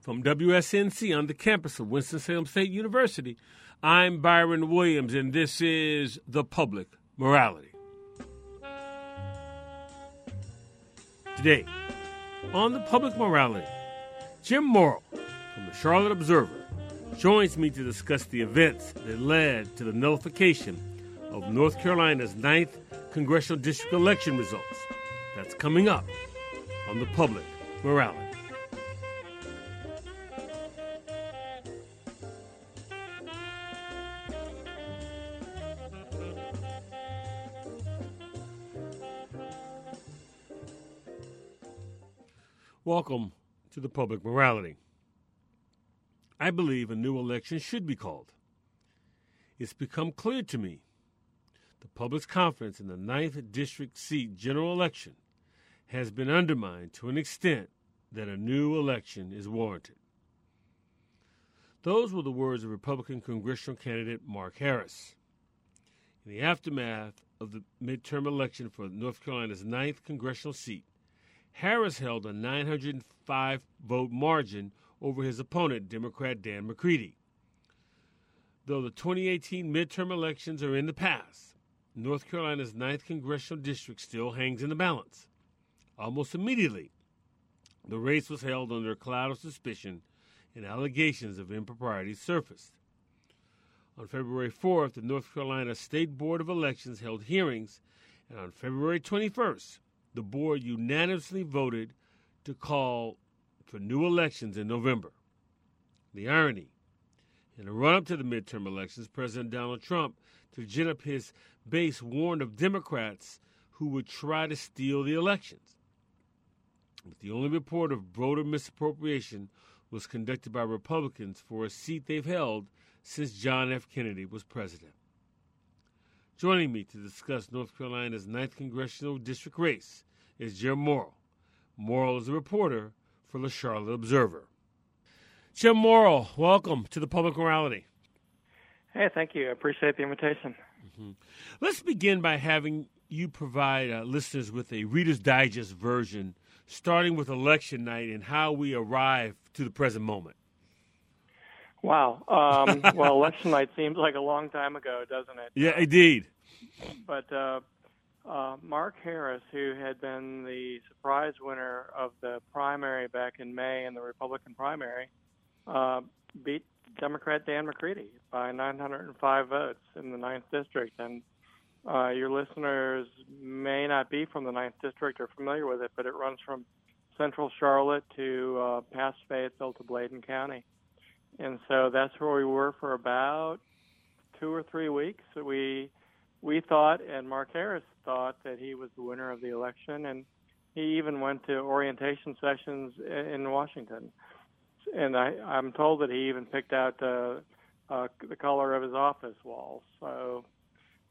From WSNC on the campus of Winston-Salem State University, I'm Byron Williams, and this is The Public Morality. Today, on The Public Morality, Jim Morrill from the Charlotte Observer joins me to discuss the events that led to the nullification of North Carolina's ninth congressional district election results. That's coming up on The Public Morality. Welcome to the public morality. I believe a new election should be called. It's become clear to me the public's confidence in the 9th District seat general election has been undermined to an extent that a new election is warranted. Those were the words of Republican congressional candidate Mark Harris. In the aftermath of the midterm election for North Carolina's 9th congressional seat, Harris held a 905 vote margin over his opponent, Democrat Dan McCready. Though the 2018 midterm elections are in the past, North Carolina's 9th congressional district still hangs in the balance. Almost immediately, the race was held under a cloud of suspicion and allegations of improprieties surfaced. On February 4th, the North Carolina State Board of Elections held hearings, and on February 21st, the board unanimously voted to call for new elections in November. The irony in the run up to the midterm elections, President Donald Trump, to gin up his base, warned of Democrats who would try to steal the elections. But the only report of voter misappropriation was conducted by Republicans for a seat they've held since John F. Kennedy was president. Joining me to discuss North Carolina's 9th congressional district race is Jim Morrill. Morrill is a reporter for the Charlotte Observer. Jim Morrill, welcome to the Public Morality. Hey, thank you. I appreciate the invitation. Mm-hmm. Let's begin by having you provide uh, listeners with a Reader's Digest version, starting with election night and how we arrive to the present moment. Wow. Um, well, election night seems like a long time ago, doesn't it? Yeah, indeed. But uh, uh, Mark Harris, who had been the surprise winner of the primary back in May in the Republican primary, uh, beat Democrat Dan McCready by 905 votes in the ninth district. And uh, your listeners may not be from the ninth district or familiar with it, but it runs from central Charlotte to uh, past Fayetteville to Bladen County. And so that's where we were for about two or three weeks. We we thought, and Mark Harris thought, that he was the winner of the election, and he even went to orientation sessions in Washington. And I, I'm told that he even picked out uh, uh, the color of his office walls. So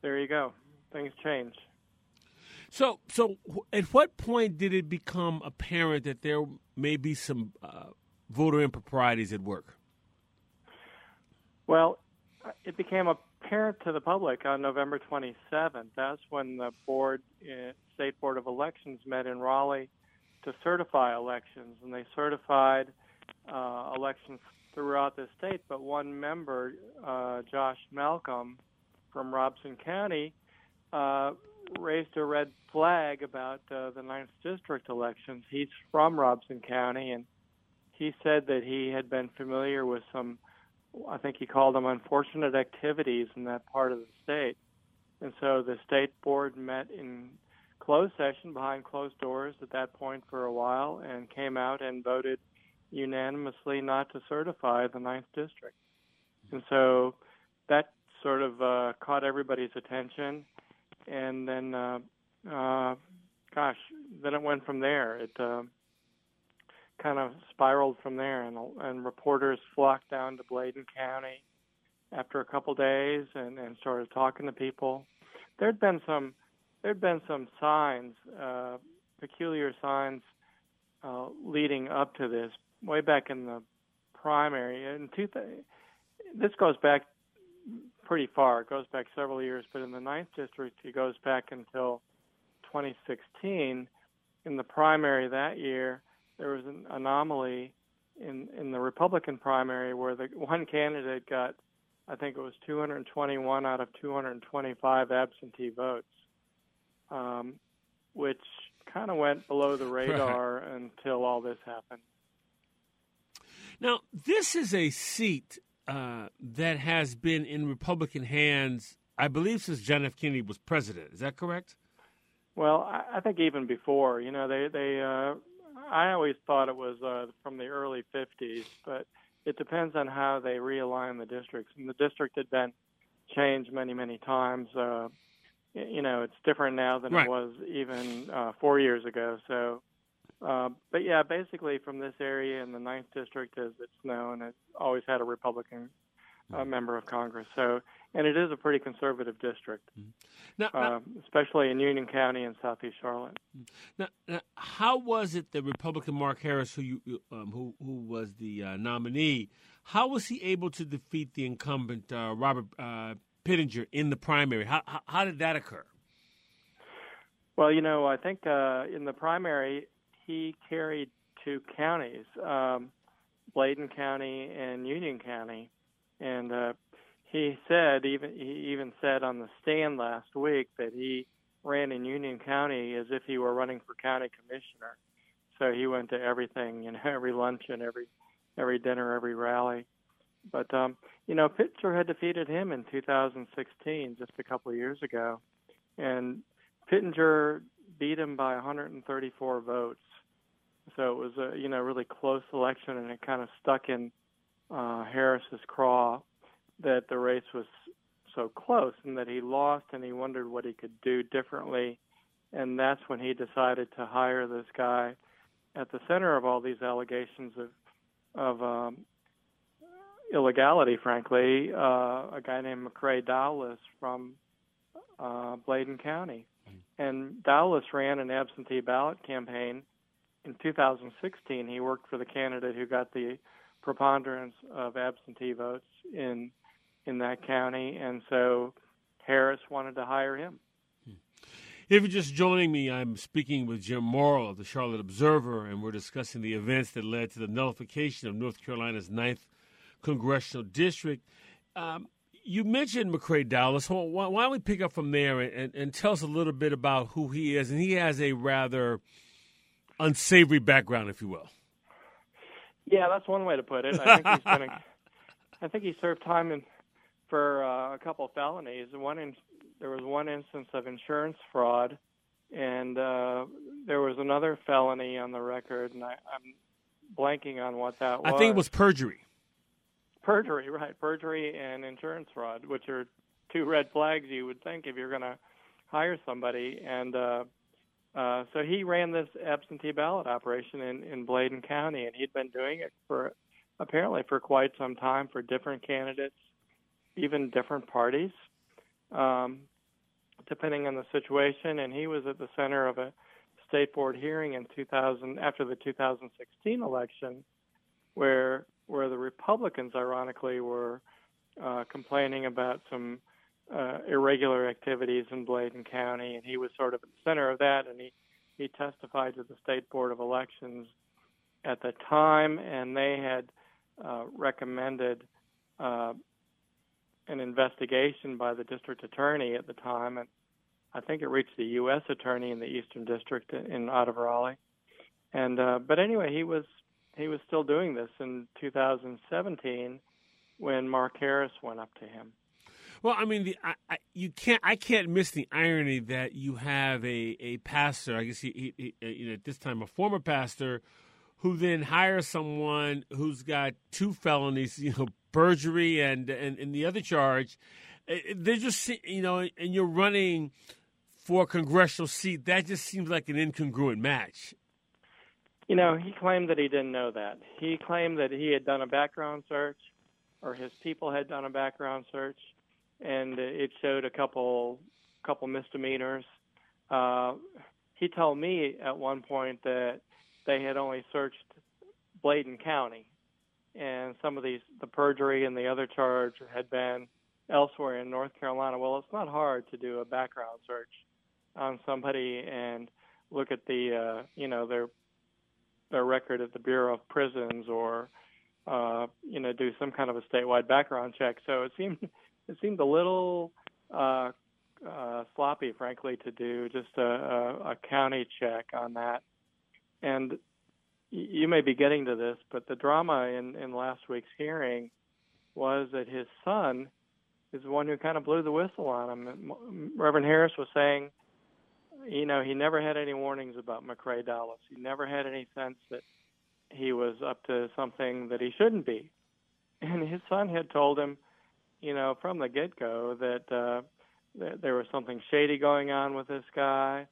there you go. Things change. So, so at what point did it become apparent that there may be some uh, voter improprieties at work? Well, it became apparent to the public on November 27th. That's when the board, uh, state board of elections, met in Raleigh to certify elections, and they certified uh, elections throughout the state. But one member, uh, Josh Malcolm from Robeson County, uh, raised a red flag about uh, the ninth district elections. He's from Robeson County, and he said that he had been familiar with some I think he called them unfortunate activities in that part of the state. And so the state board met in closed session behind closed doors at that point for a while and came out and voted unanimously not to certify the ninth district. And so that sort of uh, caught everybody's attention. And then, uh, uh, gosh, then it went from there. It uh, kind of spiraled from there, and, and reporters flocked down to Bladen County after a couple days and, and started talking to people. There'd been some there'd been some signs, uh, peculiar signs, uh, leading up to this way back in the primary. And two th- this goes back pretty far. It goes back several years, but in the ninth district, it goes back until 2016. In the primary that year, there was an anomaly in in the Republican primary where the one candidate got, I think it was 221 out of 225 absentee votes, um, which kind of went below the radar right. until all this happened. Now, this is a seat uh, that has been in Republican hands, I believe, since John F. Kennedy was president. Is that correct? Well, I, I think even before. You know, they they. Uh, I always thought it was uh, from the early '50s, but it depends on how they realign the districts. And the district had been changed many, many times. Uh, you know, it's different now than right. it was even uh, four years ago. So uh, but yeah, basically from this area in the ninth district, as it's known, it's always had a Republican uh, mm-hmm. member of Congress. So, and it is a pretty conservative district, mm-hmm. now, uh, especially in Union County and Southeast Charlotte. Mm-hmm. Now, now, how was it that Republican Mark Harris, who you, um, who who was the uh, nominee, how was he able to defeat the incumbent uh, Robert uh, Pittenger in the primary? How, how, how did that occur? Well, you know, I think uh, in the primary, he carried two counties, um, Bladen County and Union County, and uh, he said even he even said on the stand last week that he ran in Union County as if he were running for county commissioner. So he went to everything, you know, every luncheon, every every dinner, every rally. But um, you know, Pittenger had defeated him in 2016, just a couple of years ago, and Pittenger beat him by 134 votes. So it was a you know really close election, and it kind of stuck in uh, Harris's craw that the race was so close, and that he lost, and he wondered what he could do differently, and that's when he decided to hire this guy at the center of all these allegations of of um, illegality, frankly, uh, a guy named McCrae Dowless from uh, Bladen County. Mm-hmm. And Dowless ran an absentee ballot campaign in 2016, he worked for the candidate who got the preponderance of absentee votes in in that county, and so Harris wanted to hire him. If you're just joining me, I'm speaking with Jim Morrill of the Charlotte Observer, and we're discussing the events that led to the nullification of North Carolina's ninth congressional district. Um, you mentioned McCrae Dowless. Why don't we pick up from there and, and, and, tell us a little bit about who he is? And he has a rather unsavory background, if you will. Yeah, that's one way to put it. I think he's been. A, I think he served time in for uh, a couple of felonies. One in, there was one instance of insurance fraud, and uh, there was another felony on the record, and I, I'm blanking on what that was. I think it was perjury. Perjury, right? Perjury and insurance fraud, which are two red flags you would think if you're going to hire somebody. And uh, uh, so he ran this absentee ballot operation in, in Bladen County, and he'd been doing it for apparently for quite some time for different candidates, even different parties, um, depending on the situation. And he was at the center of a state board hearing in 2000 after the 2016 election, where where the Republicans, ironically, were uh, complaining about some uh, irregular activities in Bladen County, and he was sort of at the center of that. And he he testified to the state board of elections at the time, and they had uh, recommended uh, an investigation by the district attorney at the time, and I think it reached the U.S. attorney in the Eastern District in Raleigh. And uh, but anyway, he was he was still doing this in 2017 when Mark Harris went up to him. Well, I mean, the, I, I, you can't. I can't miss the irony that you have a, a pastor. I guess he, he, he, uh, you know, at this time a former pastor, who then hires someone who's got two felonies, you know, perjury and and, and the other charge. Uh, uh, They're just you know, and you're running for a congressional seat. That just seems like an incongruent match. You know, he claimed that he didn't know that. He claimed that he had done a background search, or his people had done a background search and it showed a couple couple misdemeanors. Uh, he told me at one point that they had only searched Bladen County, and some of these the perjury and the other charge had been elsewhere in North Carolina. Well, it's not hard to do a background search on somebody and look at the uh, you know their their record at the Bureau of Prisons or uh, you know, do some kind of a statewide background check. So it seemed it seemed a little uh, uh, sloppy, frankly, to do just a, a, a county check on that. And you may be getting to this, but the drama in, in last week's hearing was that his son is the one who kind of blew the whistle on him. Reverend Harris was saying, you know, he never had any warnings about McCrae Dowless. He never had any sense that he was up to something that he shouldn't be. And his son had told him, you know, from the get go that, uh, that there was something shady going on with this guy.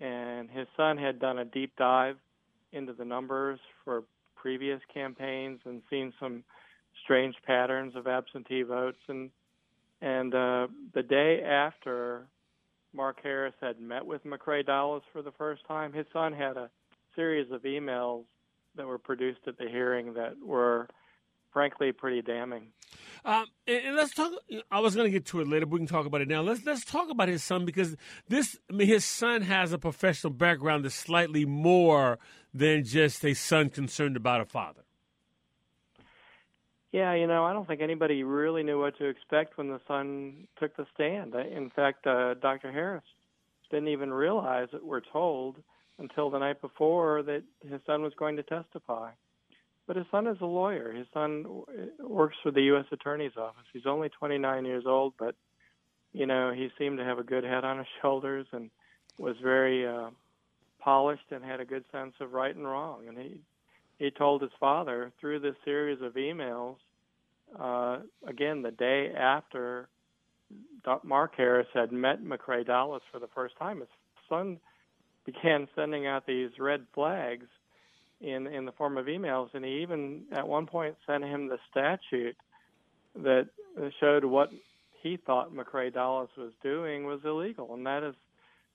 And his son had done a deep dive into the numbers for previous campaigns and seen some strange patterns of absentee votes. And and uh, the day after Mark Harris had met with McCrae Dowless for the first time, his son had a series of emails that were produced at the hearing that were frankly pretty damning. Um, and, and, let's talk. I was going to get to it later. But we can talk about it now. Let's let's talk about his son because this. I mean, his son has a professional background that's slightly more than just a son concerned about a father. Yeah, you know, I don't think anybody really knew what to expect when the son took the stand. In fact, uh, Dr. Harris didn't even realize that we're told until the night before that his son was going to testify. But his son is a lawyer. His son works for the U.S. Attorney's Office. He's only 29 years old, but you know he seemed to have a good head on his shoulders and was very uh, polished and had a good sense of right and wrong. And he he told his father through this series of emails. Uh, again, the day after Mark Harris had met McCrae Dowless for the first time, his son began sending out these red flags in in the form of emails, and he even at one point sent him the statute that showed what he thought McCrae Dowless was doing was illegal, and that is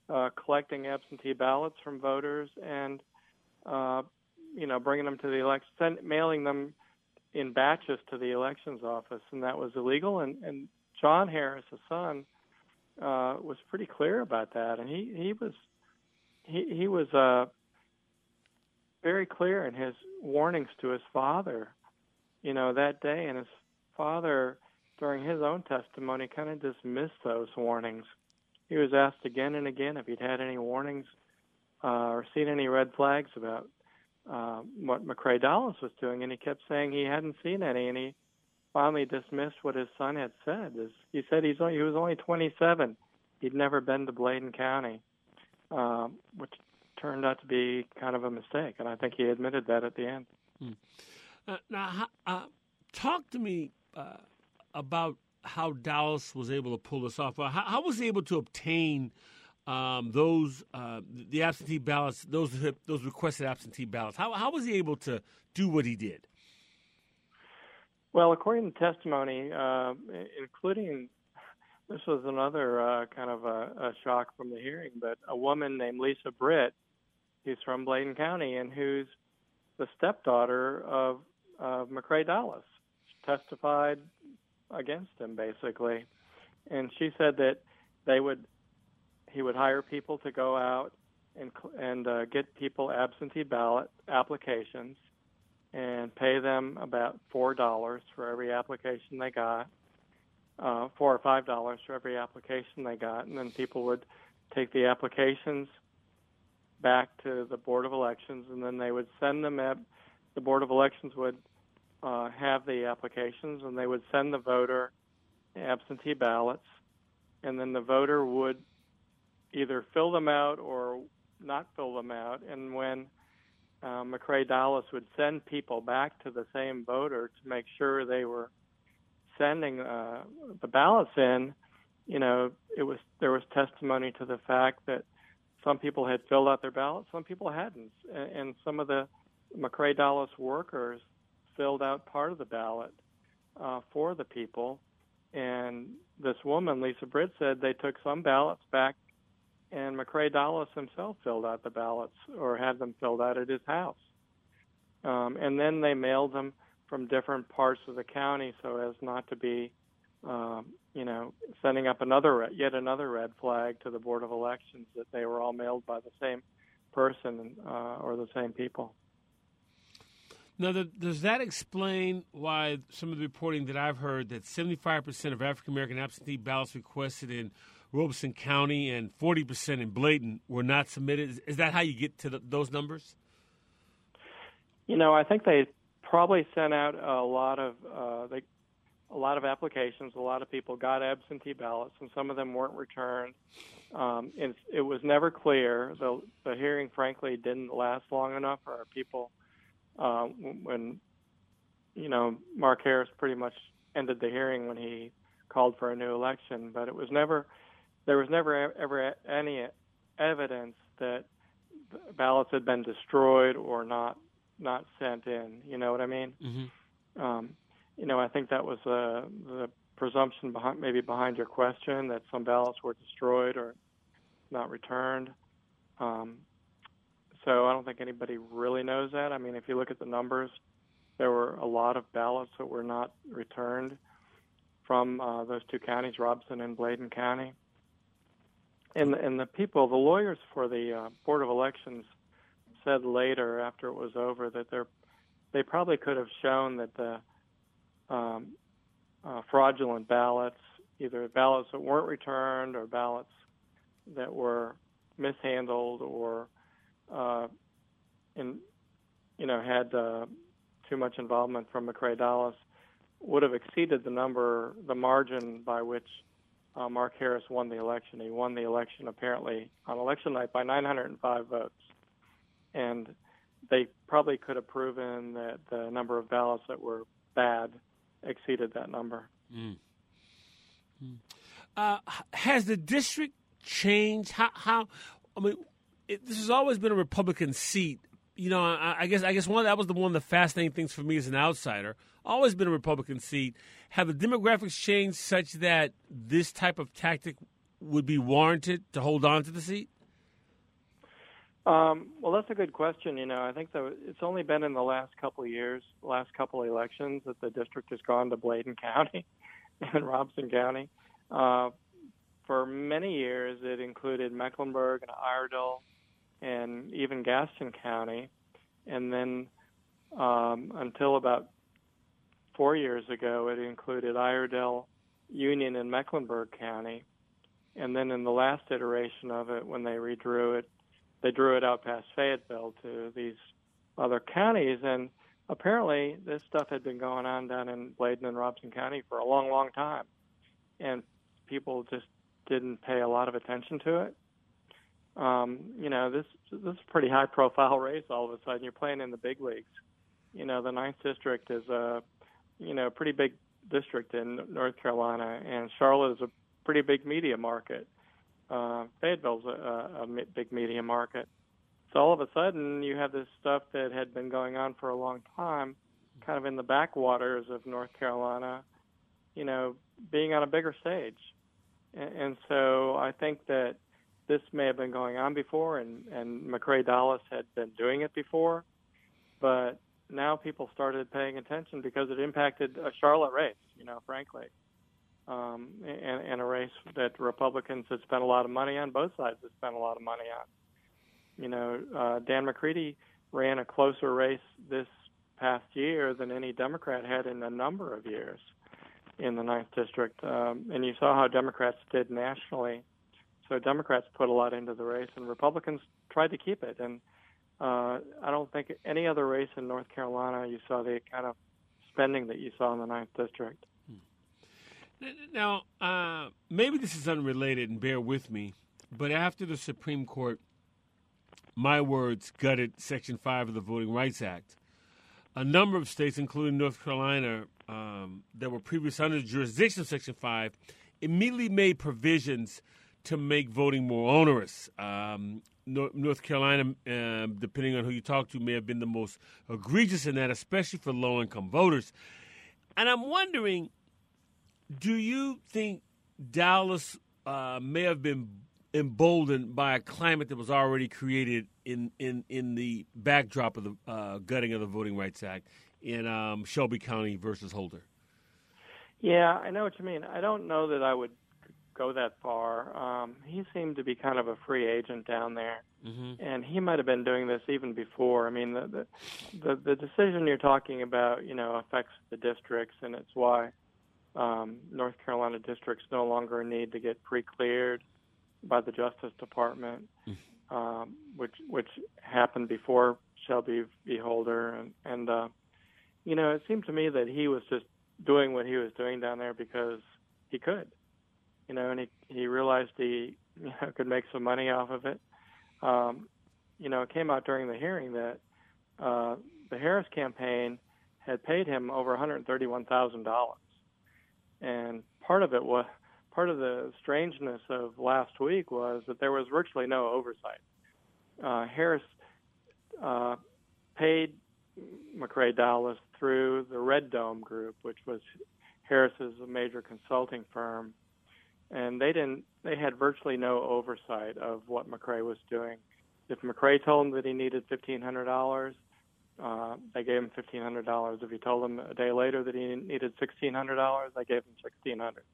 uh, collecting absentee ballots from voters and uh, you know bringing them to the election, mailing them in batches to the elections office, and that was illegal. And, and John Harris, his son, uh, was pretty clear about that, and he he was he he was uh, very clear in his warnings to his father, you know, that day. And his father, during his own testimony, kind of dismissed those warnings. He was asked again and again if he'd had any warnings uh, or seen any red flags about uh, what McCrae Dowless was doing, and he kept saying he hadn't seen any, and he finally dismissed what his son had said. He said he's only, he was only 27. He'd never been to Bladen County, um, which turned out to be kind of a mistake, and I think he admitted that at the end. Hmm. Uh, now, uh, talk to me uh, about how Dowless was able to pull this off. How, how, was he able to obtain um, those uh, the absentee ballots, those those requested absentee ballots? How, how was he able to do what he did? Well, according to testimony, uh, including this was another uh, kind of a, a, shock from the hearing, but a woman named Lisa Britt who's from Bladen County and who's the stepdaughter of, of McCrae Dowless. She testified against him basically, and she said that they would he would hire people to go out and and uh, get people absentee ballot applications and pay them about four dollars for every application they got, uh, four or five dollars for every application they got, and then people would take the applications back to the Board of Elections, and then they would send them at the Board of Elections would uh, have the applications, and they would send the voter absentee ballots, and then the voter would either fill them out or not fill them out. And when uh, McCrae Dowless would send people back to the same voter to make sure they were sending uh, the ballots in, you know, it was there was testimony to the fact that some people had filled out their ballots, some people hadn't, and some of the McCrae Dowless workers filled out part of the ballot uh, for the people. And this woman, Lisa Britt, said they took some ballots back, and McCrae Dowless himself filled out the ballots or had them filled out at his house. Um, and then they mailed them from different parts of the county so as not to be um, you know, sending up another yet another red flag to the Board of Elections that they were all mailed by the same person uh, or the same people. Now, the, does that explain why some of the reporting that I've heard that 75% of African American absentee ballots requested in Robeson County and 40% in Bladen were not submitted? Is, is that how you get to the, those numbers? You know, I think they probably sent out a lot of uh, they, a lot of applications. A lot of people got absentee ballots, and some of them weren't returned. Um, it, it was never clear. The, the hearing, frankly, didn't last long enough for our people uh, when you know Mark Harris pretty much ended the hearing when he called for a new election, but it was never there was never ever any evidence that ballots had been destroyed or not not sent in. You know what I mean? Mm-hmm. Um, you know, I think that was uh, the presumption behind maybe behind your question that some ballots were destroyed or not returned. Um, so I don't think anybody really knows that. I mean, if you look at the numbers, there were a lot of ballots that were not returned from uh, those two counties, Robeson and Bladen County. And and the people, the lawyers for the uh, Board of Elections, said later after it was over that they they probably could have shown that the um, uh, fraudulent ballots, either ballots that weren't returned or ballots that were mishandled or uh, in, you know, had uh, too much involvement from McCrae Dowless would have exceeded the number, the margin by which uh, Mark Harris won the election. He won the election apparently on election night by 905 votes, and they probably could have proven that the number of ballots that were bad exceeded that number. Mm. Mm. Uh, has the district changed? How? How? I mean, it, this has always been a Republican seat. You know, I, I guess I guess one that was the one of the fascinating things for me as an outsider. Always been a Republican seat. Have the demographics changed such that this type of tactic would be warranted to hold on to the seat? Um, well, that's a good question. You know, I think it's only been in the last couple of years, last couple of elections, that the district has gone to Bladen County and Robeson County. Uh, for many years, it included Mecklenburg and Iredell and even Gaston County. And then um, until about four years ago, it included Iredell, Union, and Mecklenburg County. And then in the last iteration of it, when they redrew it, they drew it out past Fayetteville to these other counties. And apparently, this stuff had been going on down in Bladen and Robeson County for a long, long time. And people just didn't pay a lot of attention to it. Um, you know, this this is a pretty high profile race. All of a sudden, you're playing in the big leagues. You know, the ninth district is a you know pretty big district in North Carolina, and Charlotte is a pretty big media market. Uh, Fayetteville's a, a big media market. So all of a sudden, you have this stuff that had been going on for a long time, kind of in the backwaters of North Carolina, you know, being on a bigger stage. And, and so I think that this may have been going on before, and, and McCrae Dowless had been doing it before, but now people started paying attention because it impacted a Charlotte race, you know, frankly, um, and, and a race that Republicans had spent a lot of money on. Both sides had spent a lot of money on. You know, uh, Dan McCready ran a closer race this past year than any Democrat had in a number of years in the ninth district, um, and you saw how Democrats did nationally. So Democrats put a lot into the race, and Republicans tried to keep it. And uh, I don't think any other race in North Carolina you saw the kind of spending that you saw in the ninth district. Now, uh, maybe this is unrelated, and bear with me, but after the Supreme Court, my words, gutted Section 5 of the Voting Rights Act, a number of states, including North Carolina, um, that were previously under the jurisdiction of Section 5, immediately made provisions to make voting more onerous. Um, North Carolina, uh, depending on who you talk to, may have been the most egregious in that, especially for low income voters. And I'm wondering do you think Dowless uh, may have been emboldened by a climate that was already created in, in, in the backdrop of the uh, gutting of the Voting Rights Act in um, Shelby County versus Holder. Yeah, I know what you mean. I don't know that I would go that far. Um, he seemed to be kind of a free agent down there, Mm-hmm. and he might have been doing this even before. I mean, the the the, the decision you're talking about, you know, affects the districts, and it's why um, North Carolina districts no longer need to get pre-cleared by the Justice Department, um, which which happened before Shelby v. Holder, and and uh, you know, it seemed to me that he was just doing what he was doing down there because he could, you know, and he he realized he you know, could make some money off of it. Um, you know, it came out during the hearing that uh, the Harris campaign had paid him over $131,000, and part of it was part of the strangeness of last week was that there was virtually no oversight. Uh, Harris uh, paid McCrae Dowless through the Red Dome Group, which was Harris's major consulting firm, and they didn't. They had virtually no oversight of what McCrae was doing. If McCrae told him that he needed fifteen hundred dollars, uh, they gave him fifteen hundred dollars. If he told him a day later that he needed sixteen hundred dollars, they gave him sixteen hundred.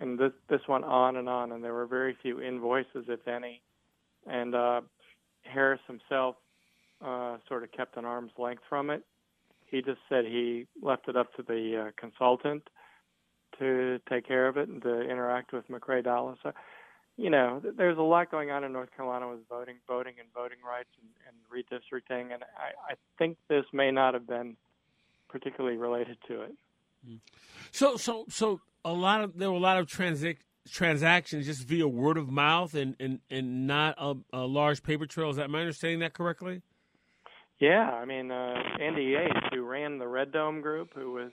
And this this went on and on, and there were very few invoices, if any. And uh, Harris himself uh, sort of kept an arm's length from it. He just said he left it up to the uh, consultant to take care of it and to interact with McCrae Dowless. You know, there's a lot going on in North Carolina with voting, voting, and voting rights and, and redistricting, and I, I think this may not have been particularly related to it. So, so, so a lot of there were a lot of transac- transactions just via word of mouth and and and not a, a large paper trail. Is that my understanding that correctly? Yeah, I mean, uh, Andy Yates, who ran the Red Dome Group, who was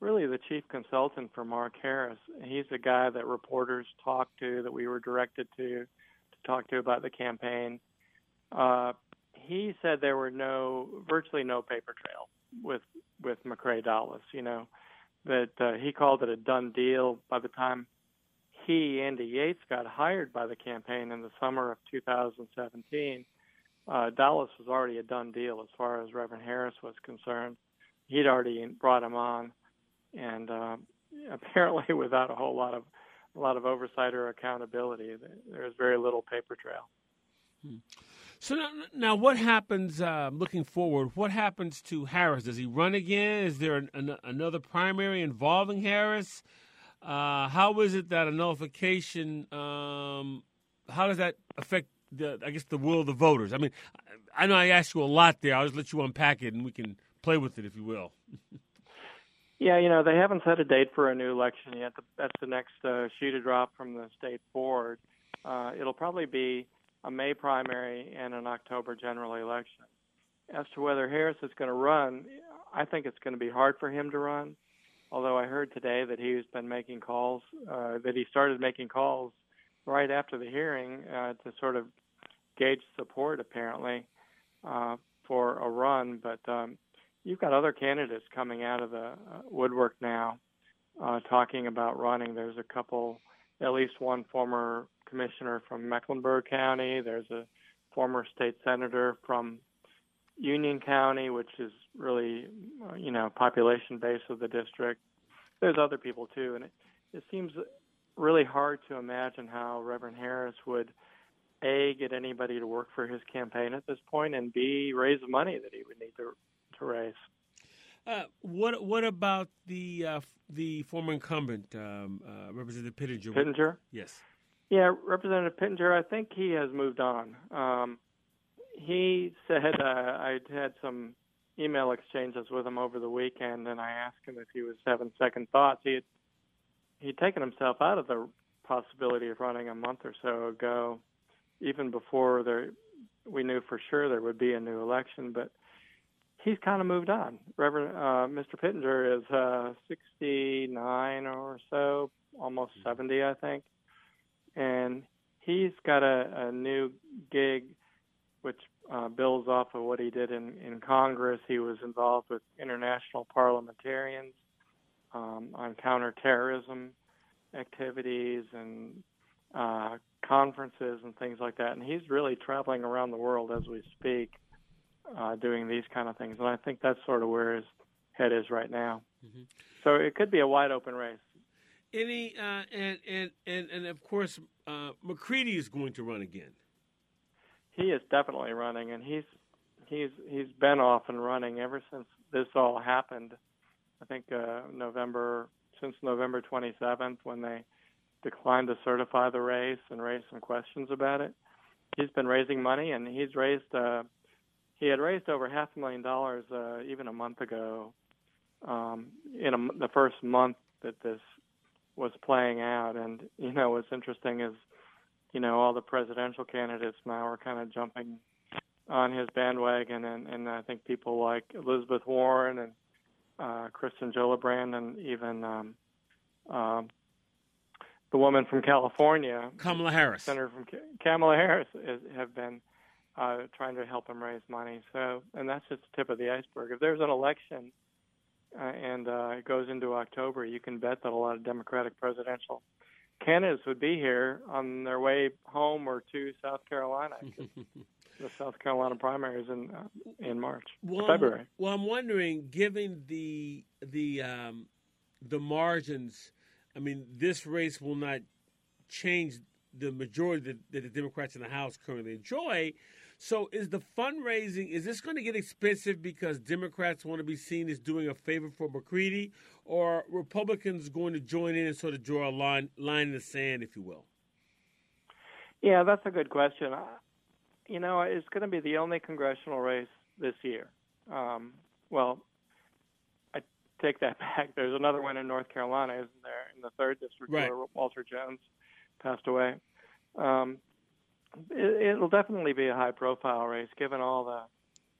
really the chief consultant for Mark Harris, he's the guy that reporters talked to, that we were directed to to talk to about the campaign. Uh, he said there were no, virtually no paper trail with with McCrae Dowless. You know, that uh, he called it a done deal by the time he, Andy Yates, got hired by the campaign in the summer of 2017 uh, Dowless was already a done deal as far as Reverend Harris was concerned. He'd already brought him on, and uh, apparently without a whole lot of a lot of oversight or accountability, There's very little paper trail. So now, now what happens uh, looking forward? What happens to Harris? Does he run again? Is there an, an, another primary involving Harris? Uh, how is it that a nullification? Um, how does that affect the? I guess the will of the voters. I mean, I, I know I asked you a lot there. I'll just let you unpack it, and we can play with it if you will. Yeah, you know they haven't set a date for a new election yet. That's the next uh, shoe to drop from the state board. Uh, it'll probably be a May primary and an October general election. As to whether Harris is going to run, I think it's going to be hard for him to run. Although I heard today that he's been making calls, uh, that he started making calls right after the hearing uh, to sort of gauge support, apparently, uh, for a run. But um, you've got other candidates coming out of the uh, woodwork now uh, talking about running. There's a couple, at least one former commissioner from Mecklenburg County. There's a former state senator from Union County, which is really, uh, you know, population base of the district. There's other people too, and it, it seems really hard to imagine how Reverend Harris would a get anybody to work for his campaign at this point, and b raise the money that he would need to to raise. Uh, what What about the uh, the former incumbent, um, uh, Representative Pittenger? Pittenger. Yes. Yeah, Representative Pittenger. I think he has moved on. Um, he said uh, I had some email exchanges with him over the weekend, and I asked him if he was having second thoughts. He had he'd taken himself out of the possibility of running a month or so ago, even before there we knew for sure there would be a new election. But he's kind of moved on. Reverend uh, Mr. Pittenger is uh, 69 or so, almost 70, I think, and he's got a, a new gig which uh, builds off of what he did in, in Congress. He was involved with international parliamentarians um, on counterterrorism activities and uh, conferences and things like that. And he's really traveling around the world as we speak, uh, doing these kind of things. And I think that's sort of where his head is right now. Mhm. So it could be a wide open race. any uh, and and and and of course uh, McCready is going to run again. He is definitely running, and he's he's he's been off and running ever since this all happened. I think uh, November since November 27th when they declined to certify the race and raised some questions about it. He's been raising money, and he's raised. Uh, he had raised over half a million dollars uh, even a month ago. Um, in a, the first month that this was playing out, and you know what's interesting is, you know, all the presidential candidates now are kind of jumping on his bandwagon, and, and I think people like Elizabeth Warren and uh, Kirsten Gillibrand, and even um, um, the woman from California, Kamala Harris, Senator from Kamala Harris, is, have been uh, trying to help him raise money. So, and that's just the tip of the iceberg. If there's an election uh, and uh, it goes into October, you can bet that a lot of Democratic presidential candidates would be here on their way home or to South Carolina. the South Carolina primaries in uh, in March, well, February. Well, I'm wondering, given the the um, the margins, I mean, this race will not change the majority that, that the Democrats in the House currently enjoy. So, is the fundraising is this going to get expensive because Democrats want to be seen as doing a favor for McCready, or Republicans going to join in and sort of draw a line line in the sand, if you will? Yeah, that's a good question you know, it's going to be the only congressional race this year. Um, well, I take that back. There's another one in North Carolina, isn't there, in the third district right. where Walter Jones passed away. Um, it, it'll definitely be a high-profile race, given all the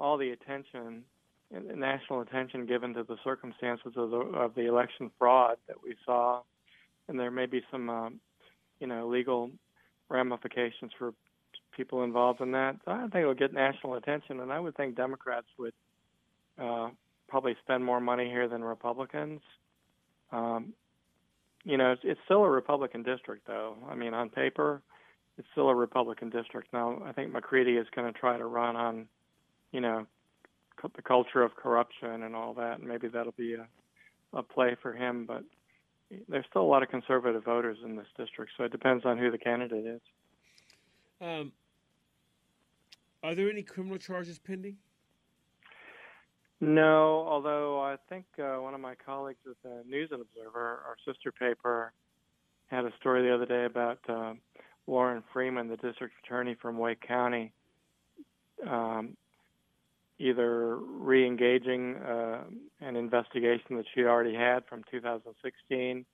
all the attention, national attention given to the circumstances of the of the election fraud that we saw, and there may be some, um, you know, legal ramifications for people involved in that. So I think it'll get national attention, and I would think Democrats would uh, probably spend more money here than Republicans. Um, you know, it's, it's still a Republican district, though. I mean, on paper, it's still a Republican district. Now, I think McCready is going to try to run on, you know, the culture of corruption and all that, and maybe that'll be a, a play for him. But there's still a lot of conservative voters in this district, so it depends on who the candidate is. Um, are there any criminal charges pending? No, although I think uh, one of my colleagues at the News and Observer, our sister paper, had a story the other day about uh, Lorrin Freeman, the district attorney from Wake County, um, either re-engaging uh, an investigation that she already had from 2016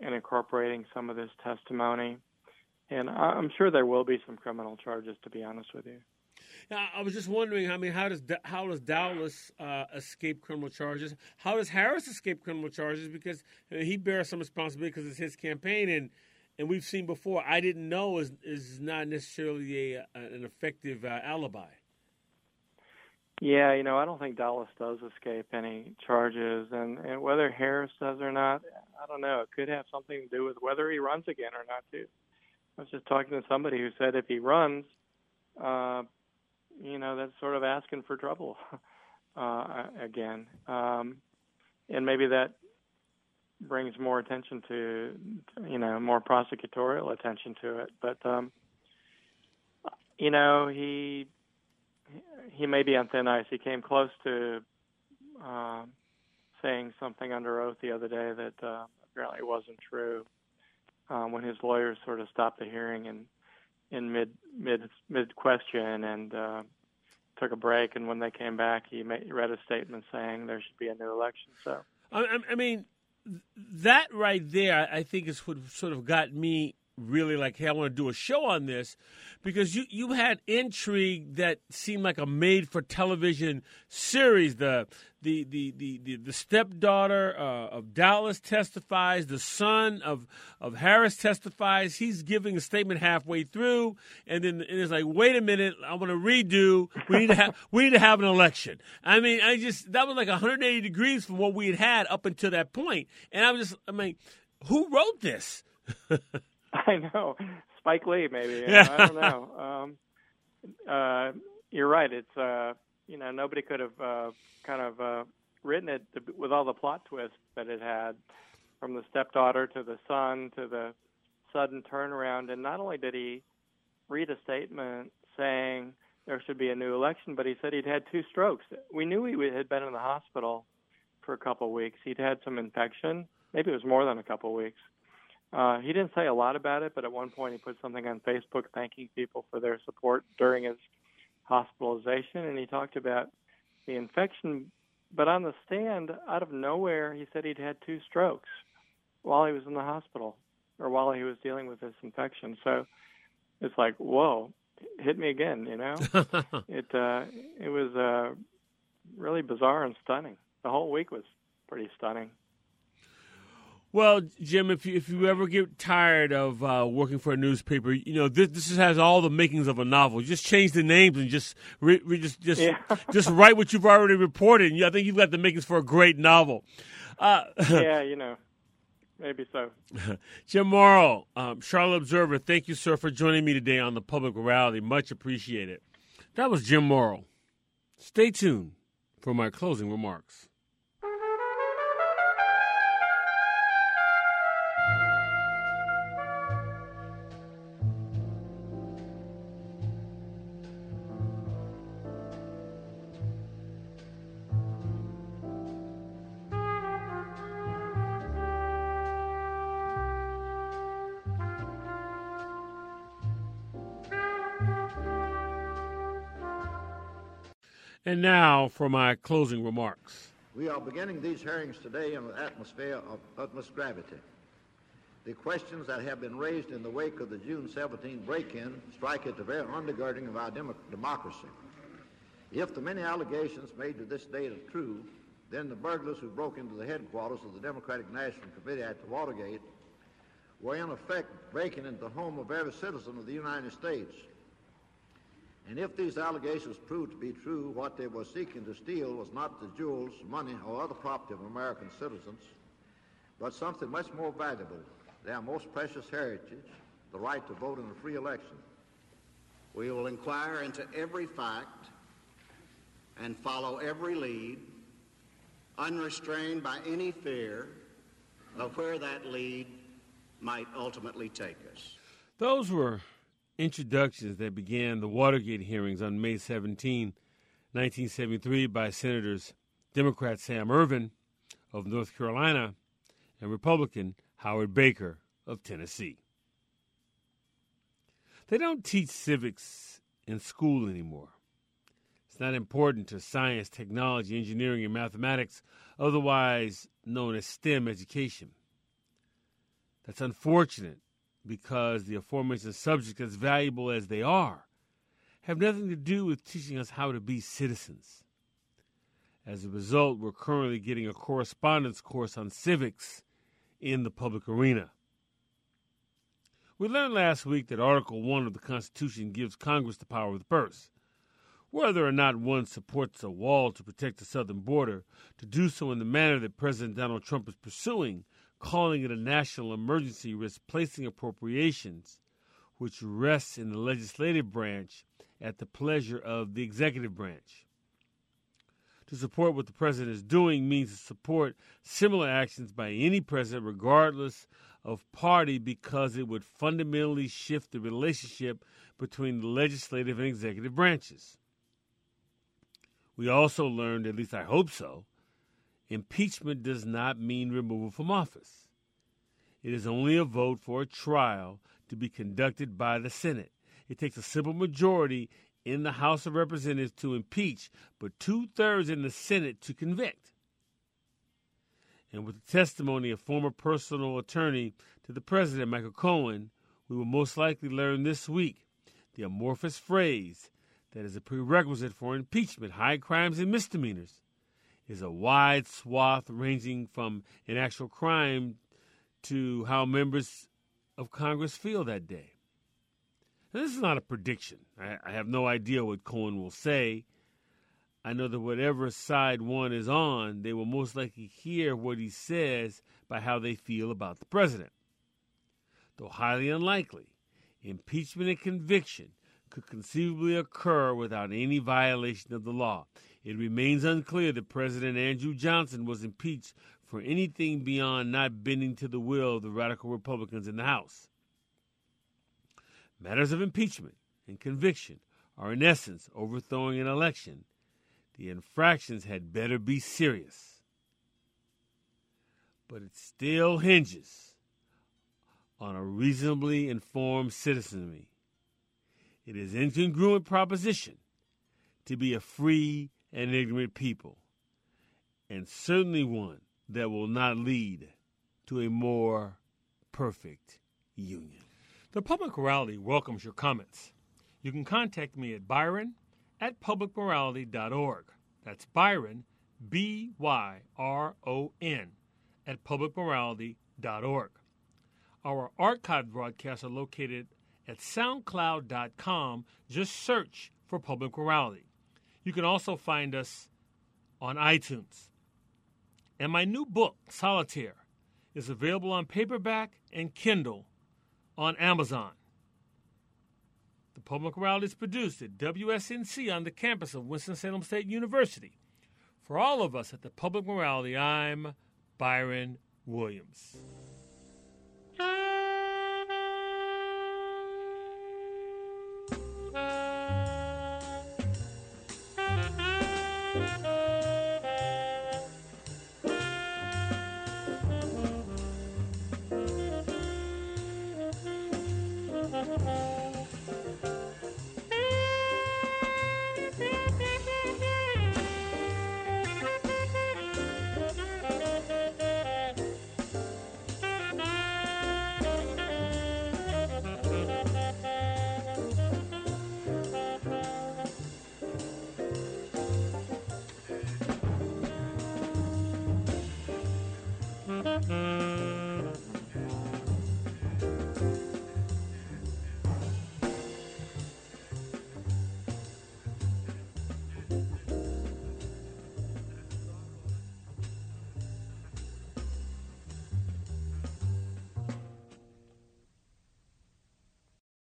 and incorporating some of this testimony. And I'm sure there will be some criminal charges, to be honest with you. I was just wondering. I mean, how does how does Dowless uh, escape criminal charges? How does Harris escape criminal charges? Because he bears some responsibility because it's his campaign, and and we've seen before. I didn't know is is not necessarily a, an effective uh, alibi. Yeah, you know, I don't think Dowless does escape any charges, and, and whether Harris does or not, I don't know. It could have something to do with whether he runs again or not, too. I was just talking to somebody who said if he runs, uh, you know that's sort of asking for trouble uh, again, um, and maybe that brings more attention to you know more prosecutorial attention to it. But um, you know he he may be on thin ice. He came close to uh, saying something under oath the other day that uh, apparently wasn't true. Um, when his lawyers sort of stopped the hearing and in mid mid mid question and uh, took a break. And when they came back, he, made, he read a statement saying there should be a new election. So I, I mean, that right there, I think is what sort of got me really like, hey, I want to do a show on this because you you had intrigue that seemed like a made for television series. The the the the the, the stepdaughter uh, of Dowless testifies. The son of of Harris testifies. He's giving a statement halfway through, and then and it's like, wait a minute, I want to redo. We need to have we need to have an election. I mean, I just that was like 180 degrees from what we had had up until that point, and I was just, I mean, who wrote this? I know Spike Lee, maybe. Yeah. I don't know. Um, uh, you're right. It's uh, you know nobody could have uh, kind of uh, written it with all the plot twists that it had. from the stepdaughter to the son to the sudden turnaround. And not only did he read a statement saying there should be a new election, but he said he'd had two strokes. We knew he had been in the hospital for a couple of weeks. He'd had some infection. Maybe it was more than a couple of weeks. Uh, he didn't say a lot about it, but at one point he put something on Facebook thanking people for their support during his hospitalization, and he talked about the infection. But on the stand, out of nowhere, he said he'd had two strokes while he was in the hospital or while he was dealing with this infection. So it's like, whoa, hit me again, you know? it uh it was uh really bizarre and stunning. The whole week was pretty stunning. Well, Jim, if you, if you ever get tired of uh, working for a newspaper, you know this this has all the makings of a novel. Just change the names and just re, re, just just yeah. just write what you've already reported. I think you've got the makings for a great novel. Uh, yeah, you know, maybe so. Jim Morrill, um, Charlotte Observer. Thank you, sir, for joining me today on the Public Morality. Much appreciated. That was Jim Morrill. Stay tuned for my closing remarks. And now for my closing remarks. We are beginning these hearings today in an atmosphere of utmost gravity. The questions that have been raised in the wake of the June 17 break-in strike at the very undergirding of our dem- democracy. If the many allegations made to this date are true, then the burglars who broke into the headquarters of the Democratic National Committee at the Watergate were in effect breaking into the home of every citizen of the United States and if these allegations prove to be true, what they were seeking to steal was not the jewels, money, or other property of American citizens, but something much more valuable, their most precious heritage, the right to vote in a free election. We will inquire into every fact and follow every lead, unrestrained by any fear of where that lead might ultimately take us. Those were introductions that began the Watergate hearings on May 17, 1973, by Senators Democrat Sam Ervin of North Carolina and Republican Howard Baker of Tennessee. They don't teach civics in school anymore. It's not important to science, technology, engineering, and mathematics, otherwise known as STEM education. That's unfortunate because the aforementioned subjects, as valuable as they are, have nothing to do with teaching us how to be citizens. As a result, we're currently getting a correspondence course on civics in the public arena. We learned last week that Article 1 of the Constitution gives Congress the power of the purse. Whether or not one supports a wall to protect the southern border, to do so in the manner that President Donald Trump is pursuing calling it a national emergency risks placing appropriations, which rests in the legislative branch at the pleasure of the executive branch. To support what the president is doing means to support similar actions by any president, regardless of party, because it would fundamentally shift the relationship between the legislative and executive branches. We also learned, at least I hope so, Impeachment does not mean removal from office. It is only a vote for a trial to be conducted by the Senate. It takes a simple majority in the House of Representatives to impeach, but two thirds in the Senate to convict. And with the testimony of former personal attorney to the president, Michael Cohen, we will most likely learn this week the amorphous phrase that is a prerequisite for impeachment, high crimes and misdemeanors is a wide swath ranging from an actual crime to how members of Congress feel that day. Now, this is not a prediction. I, I have no idea what Cohen will say. I know that whatever side one is on, they will most likely hear what he says by how they feel about the president. Though highly unlikely, impeachment and conviction could conceivably occur without any violation of the law. It remains unclear that President Andrew Johnson was impeached for anything beyond not bending to the will of the radical Republicans in the House. Matters of impeachment and conviction are, in essence, overthrowing an election. The infractions had better be serious. But it still hinges on a reasonably informed citizenry. It is incongruent proposition to be a free and ignorant people, and certainly one that will not lead to a more perfect union. The Public Morality welcomes your comments. You can contact me at byron at publicmorality.org. That's Byron, B Y R O N, at publicmorality.org. Our archived broadcasts are located at soundcloud.com. Just search for Public Morality. You can also find us on iTunes. And my new book, Solitaire, is available on paperback and Kindle on Amazon. The Public Morality is produced at WSNC on the campus of Winston-Salem State University. For all of us at the Public Morality, I'm Byron Williams.